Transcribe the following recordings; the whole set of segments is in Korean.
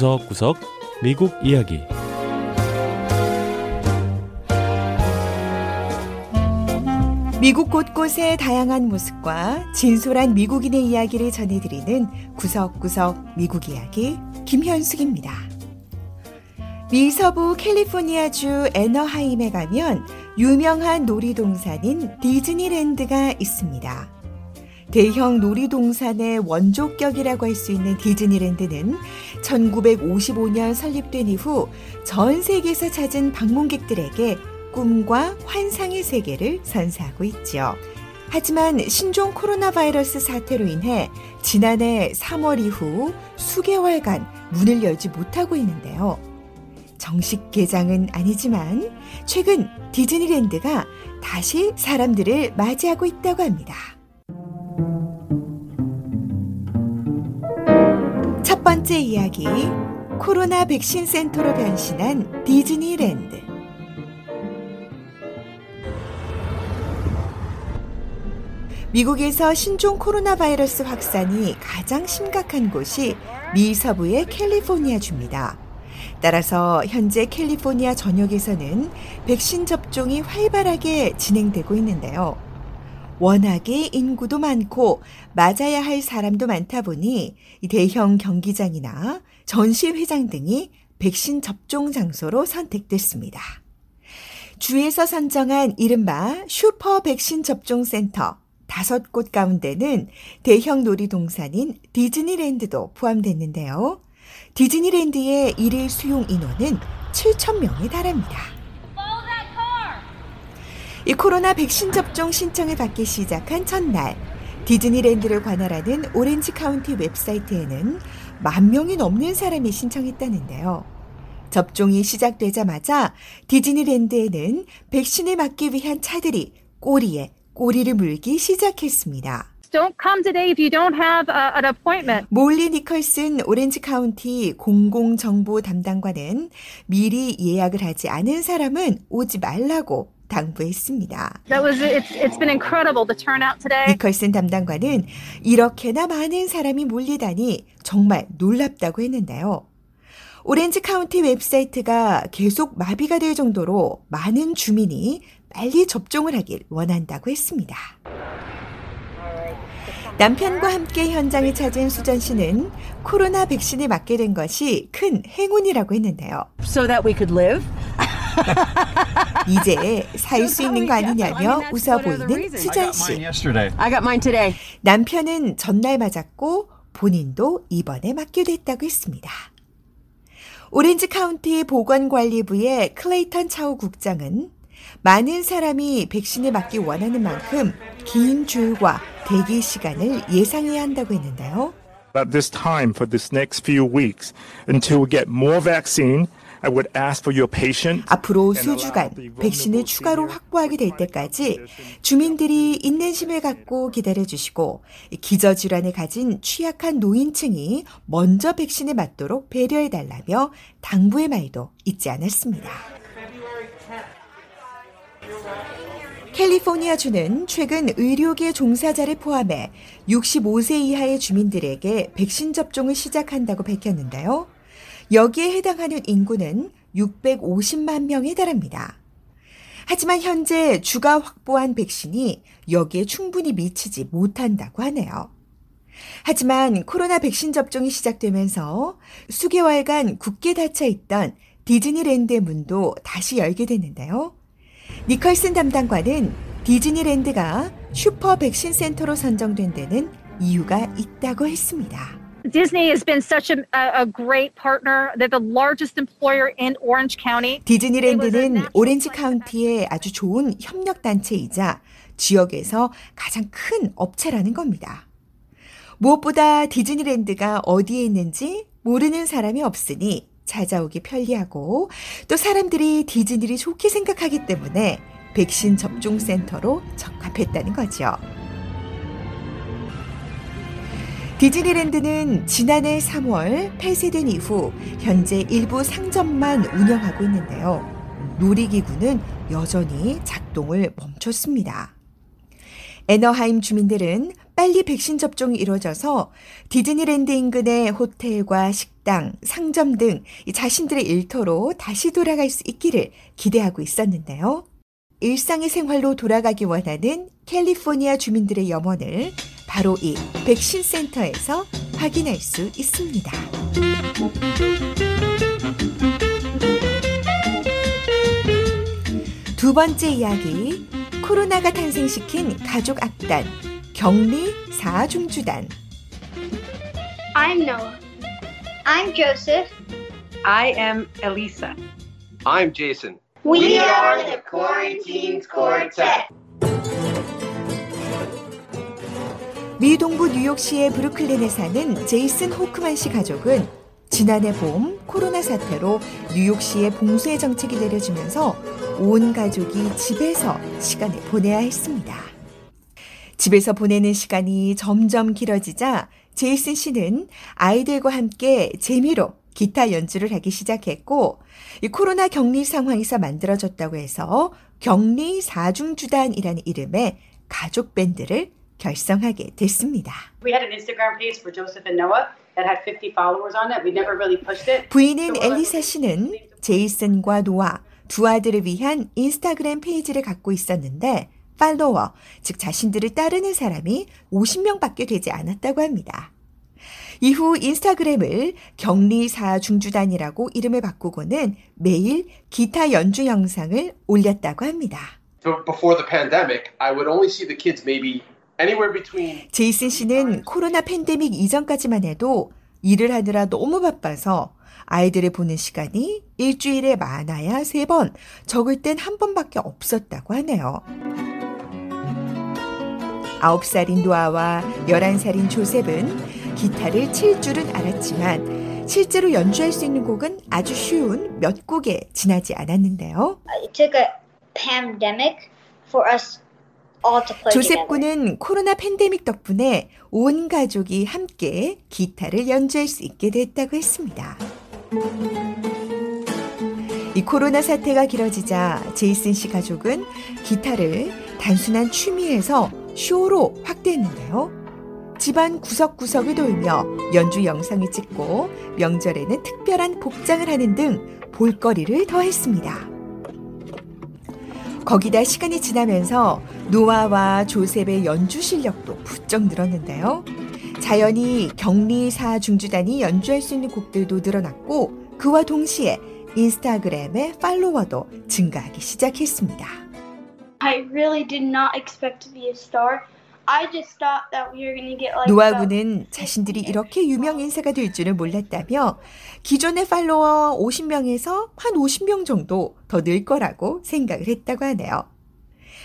구석구석 미국 이야기 미국 곳곳의 다양한 모습과 진솔한 미국인의 이야기를 전해드리는 구석구석 미국 이야기 김현숙입니다. 미서부 캘리포니아주 애너하임에 가면 유명한 놀이동산인 디즈니랜드가 있습니다. 대형 놀이동산의 원조격이라고 할 수 있는 디즈니랜드는 1955년 설립된 이후 전 세계에서 찾은 방문객들에게 꿈과 환상의 세계를 선사하고 있죠. 하지만 신종 코로나 바이러스 사태로 인해 지난해 3월 이후 수개월간 문을 열지 못하고 있는데요. 정식 개장은 아니지만 최근 디즈니랜드가 다시 사람들을 맞이하고 있다고 합니다. 첫 번째 이야기 코로나 백신 센터로 변신한 디즈니랜드 미국에서 신종 코로나 바이러스 확산이 가장 심각한 곳이 미 서부의 캘리포니아주입니다. 따라서 현재 캘리포니아 전역에서는 백신 접종이 활발하게 진행되고 있는데요. 워낙에 인구도 많고 맞아야 할 사람도 많다 보니 대형 경기장이나 전시회장 등이 백신 접종 장소로 선택됐습니다. 주에서 선정한 이른바 슈퍼 백신 접종 센터 다섯 곳 가운데는 대형 놀이동산인 디즈니랜드도 포함됐는데요. 디즈니랜드의 일일 수용 인원은 7,000명에 달합니다. 이 코로나 백신 접종 신청을 받기 시작한 첫날, 디즈니랜드를 관할하는 오렌지 카운티 웹사이트에는 만 명이 넘는 사람이 신청했다는데요. 접종이 시작되자마자 디즈니랜드에는 백신을 맞기 위한 차들이 꼬리에 꼬리를 물기 시작했습니다. Don't come today if you don't have a, an appointment. 몰리 니컬슨 오렌지 카운티 공공정보 담당관은 미리 예약을 하지 않은 사람은 오지 말라고 당부했습니다. That was it's it's been incredible the turnout today. 니컬슨 담당관은 이렇게나 많은 사람이 몰리다니 정말 놀랍다고 했는데요. 오렌지 카운티 웹사이트가 계속 마비가 될 정도로 많은 주민이 빨리 접종을 하길 원한다고 했습니다. 남편과 함께 현장을 찾은 수전 씨는 코로나 백신을 맞게 된 것이 큰 행운이라고 했는데요. so that we could live. 이제 살 수 있는 거 아니냐며 웃어 보이는 수전 씨. yesterday. I got mine today. 남편은 전날 맞았고 본인도 이번에 맞게 됐다고 했습니다. 오렌지 카운티 보건관리부의 클레이턴 차우 국장은 많은 사람이 백신을 맞기 원하는 만큼 긴 줄과 대기 시간을 예상해야 한다고 했는데요. At this time for this next few weeks, until we get more vaccine, I would ask for your patience. 앞으로 수주간 백신을 추가로 확보하게 될 때까지 주민들이 인내심을 갖고 기다려 주시고 기저 질환을 가진 취약한 노인층이 먼저 백신을 맞도록 배려해 달라며 당부의 말도 잊지 않았습니다. 캘리포니아주는 최근 의료계 종사자를 포함해 65세 이하의 주민들에게 백신 접종을 시작한다고 밝혔는데요. 여기에 해당하는 인구는 650만 명에 달합니다. 하지만 현재 주가 확보한 백신이 여기에 충분히 미치지 못한다고 하네요. 하지만 코로나 백신 접종이 시작되면서 수개월간 굳게 닫혀 있던 디즈니랜드의 문도 다시 열게 됐는데요. 니컬슨 담당관은 디즈니랜드가 슈퍼 백신 센터로 선정된 데는 이유가 있다고 했습니다. Disney has been such a, a, great partner. They're the largest employer in Orange County. 디즈니랜드는 오렌지 카운티의 아주 좋은 협력 단체이자 지역에서 가장 큰 업체라는 겁니다. 무엇보다 디즈니랜드가 어디에 있는지 모르는 사람이 없으니 찾아오기 편리하고 또 사람들이 디즈니를 좋게 생각하기 때문에 백신 접종 센터로 적합했다는 거죠. 디즈니랜드는 지난해 3월 폐쇄된 이후 현재 일부 상점만 운영하고 있는데요. 놀이기구는 여전히 작동을 멈췄습니다. 애너하임 주민들은 빨리 백신 접종이 이루어져서 디즈니랜드 인근의 호텔과 식당, 상점 등 자신들의 일터로 다시 돌아갈 수 있기를 기대하고 있었는데요. 일상의 생활로 돌아가기 원하는 캘리포니아 주민들의 염원을 바로 이 백신 센터에서 확인할 수 있습니다. 두 번째 이야기, 코로나가 탄생시킨 가족 악단, 격리 사중주단. I'm Noah. I'm Joseph. I am Elisa. I'm Jason. We are the Quarantines Quartet. 미 동부 뉴욕시의 브루클린에 사는 제이슨 호크만 씨 가족은 지난해 봄 코로나 사태로 뉴욕시의 봉쇄 정책이 내려지면서 온 가족이 집에서 시간을 보내야 했습니다. 집에서 보내는 시간이 점점 길어지자 제이슨 씨는 아이들과 함께 재미로 기타 연주를 하기 시작했고 이 코로나 격리 상황에서 만들어졌다고 해서 격리 사중주단이라는 이름의 가족 밴드를 결성하게 됐습니다. We had an Instagram page for Joseph and Noah that had 50 followers on it. We never really pushed it. 부인인 엘리사 씨는 제이슨과 노아 두 아들을 위한 인스타그램 페이지를 갖고 있었는데 팔로워, 즉 자신들을 따르는 사람이 50명밖에 되지 않았다고 합니다. 이후 인스타그램을 격리사 중주단이라고 이름을 바꾸고는 매일 기타 연주 영상을 올렸다고 합니다. So before the pandemic, I would only see the kids maybe anywhere between 제이슨 씨는 코로나 팬데믹 이전까지만 해도 일을 하느라 너무 바빠서 아이들을 보는 시간이 일주일에 많아야 세 번, 적을 땐 한 번밖에 없었다고 하네요. 9살인 노아와 11살인 조셉은 기타를 칠 줄은 알았지만 실제로 연주할 수 있는 곡은 아주 쉬운 몇 곡에 지나지 않았는데요. It took a pandemic for us 조셉 together. 군은 코로나 팬데믹 덕분에 온 가족이 함께 기타를 연주할 수 있게 됐다고 했습니다. 이 코로나 사태가 길어지자 제이슨 씨 가족은 기타를 단순한 취미에서 쇼로 확대했는데요. 집안 구석구석을 돌며 연주 영상을 찍고 명절에는 특별한 복장을 하는 등 볼거리를 더했습니다. 거기다 시간이 지나면서 노아와 조셉의 연주 실력도 부쩍 늘었는데요. 자연히 격리사 중주단이 연주할 수 있는 곡들도 늘어났고 그와 동시에 인스타그램의 팔로워도 증가하기 시작했습니다. Really like 노아 about 군은 자신들이 이렇게 유명 인사가 될 줄은 몰랐다며 기존의 팔로워 50명에서 한 50명 정도 더 늘 거라고 생각을 했다고 하네요.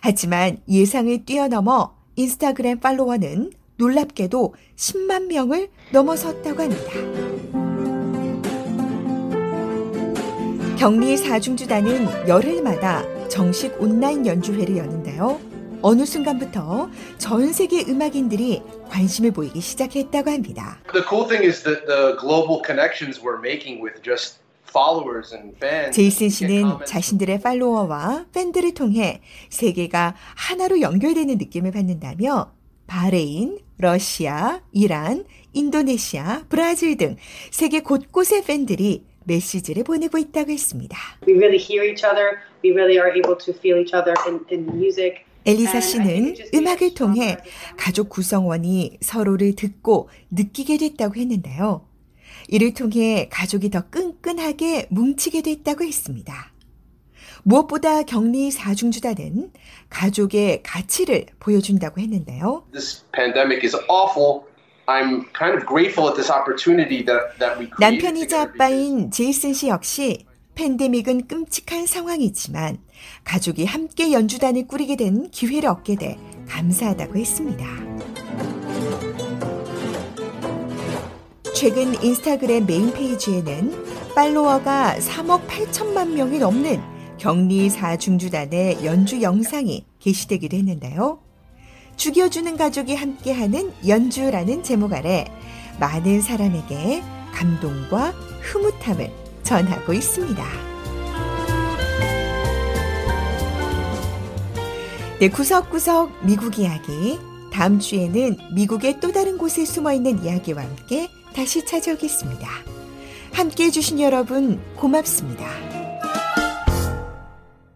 하지만 예상을 뛰어넘어 인스타그램 팔로워는 놀랍게도 10만 명을 넘어섰다고 합니다. 격리 사중주단은 열흘마다 정식 온라인 연주회를 여는데요. 어느 순간부터 전 세계 음악인들이 관심을 보이기 시작했다고 합니다. The cool thing is that the global connections we're making with just. 제이슨 씨는. 자신들의 팔로워와 팬들을 통해 세계가 하나로 연결되는 느낌을 받는다며 바레인, 러시아, 이란, 인도네시아, 브라질 등 세계 곳곳의 팬들이 메시지를 보내고 있다고 했습니다. We really hear each other. We really are able to feel each other in, in music. 엘리사 씨는 음악을 통해. 가족 구성원이 서로를 듣고 느끼게 됐다고 했는데요. 이를 통해 가족이 더 끈끈하게 뭉치게 됐다고 했습니다. 무엇보다 격리 사중주단은 가족의 가치를 보여준다고 했는데요. 남편이자 아빠인 제이슨 씨 역시 팬데믹은 끔찍한 상황이지만 가족이 함께 연주단을 꾸리게 된 기회를 얻게 돼 감사하다고 했습니다. 최근 인스타그램 메인 페이지에는 팔로워가 3억 8천만 명이 넘는 격리사 중주단의 연주 영상이 게시되기도 했는데요. 죽여주는 가족이 함께하는 연주라는 제목 아래 많은 사람에게 감동과 흐뭇함을 전하고 있습니다. 네, 구석구석 미국 이야기 다음 주에는 미국의 또 다른 곳에 숨어 있는 이야기와 함께 다시 찾아오겠습니다. 함께 해주신 여러분 고맙습니다.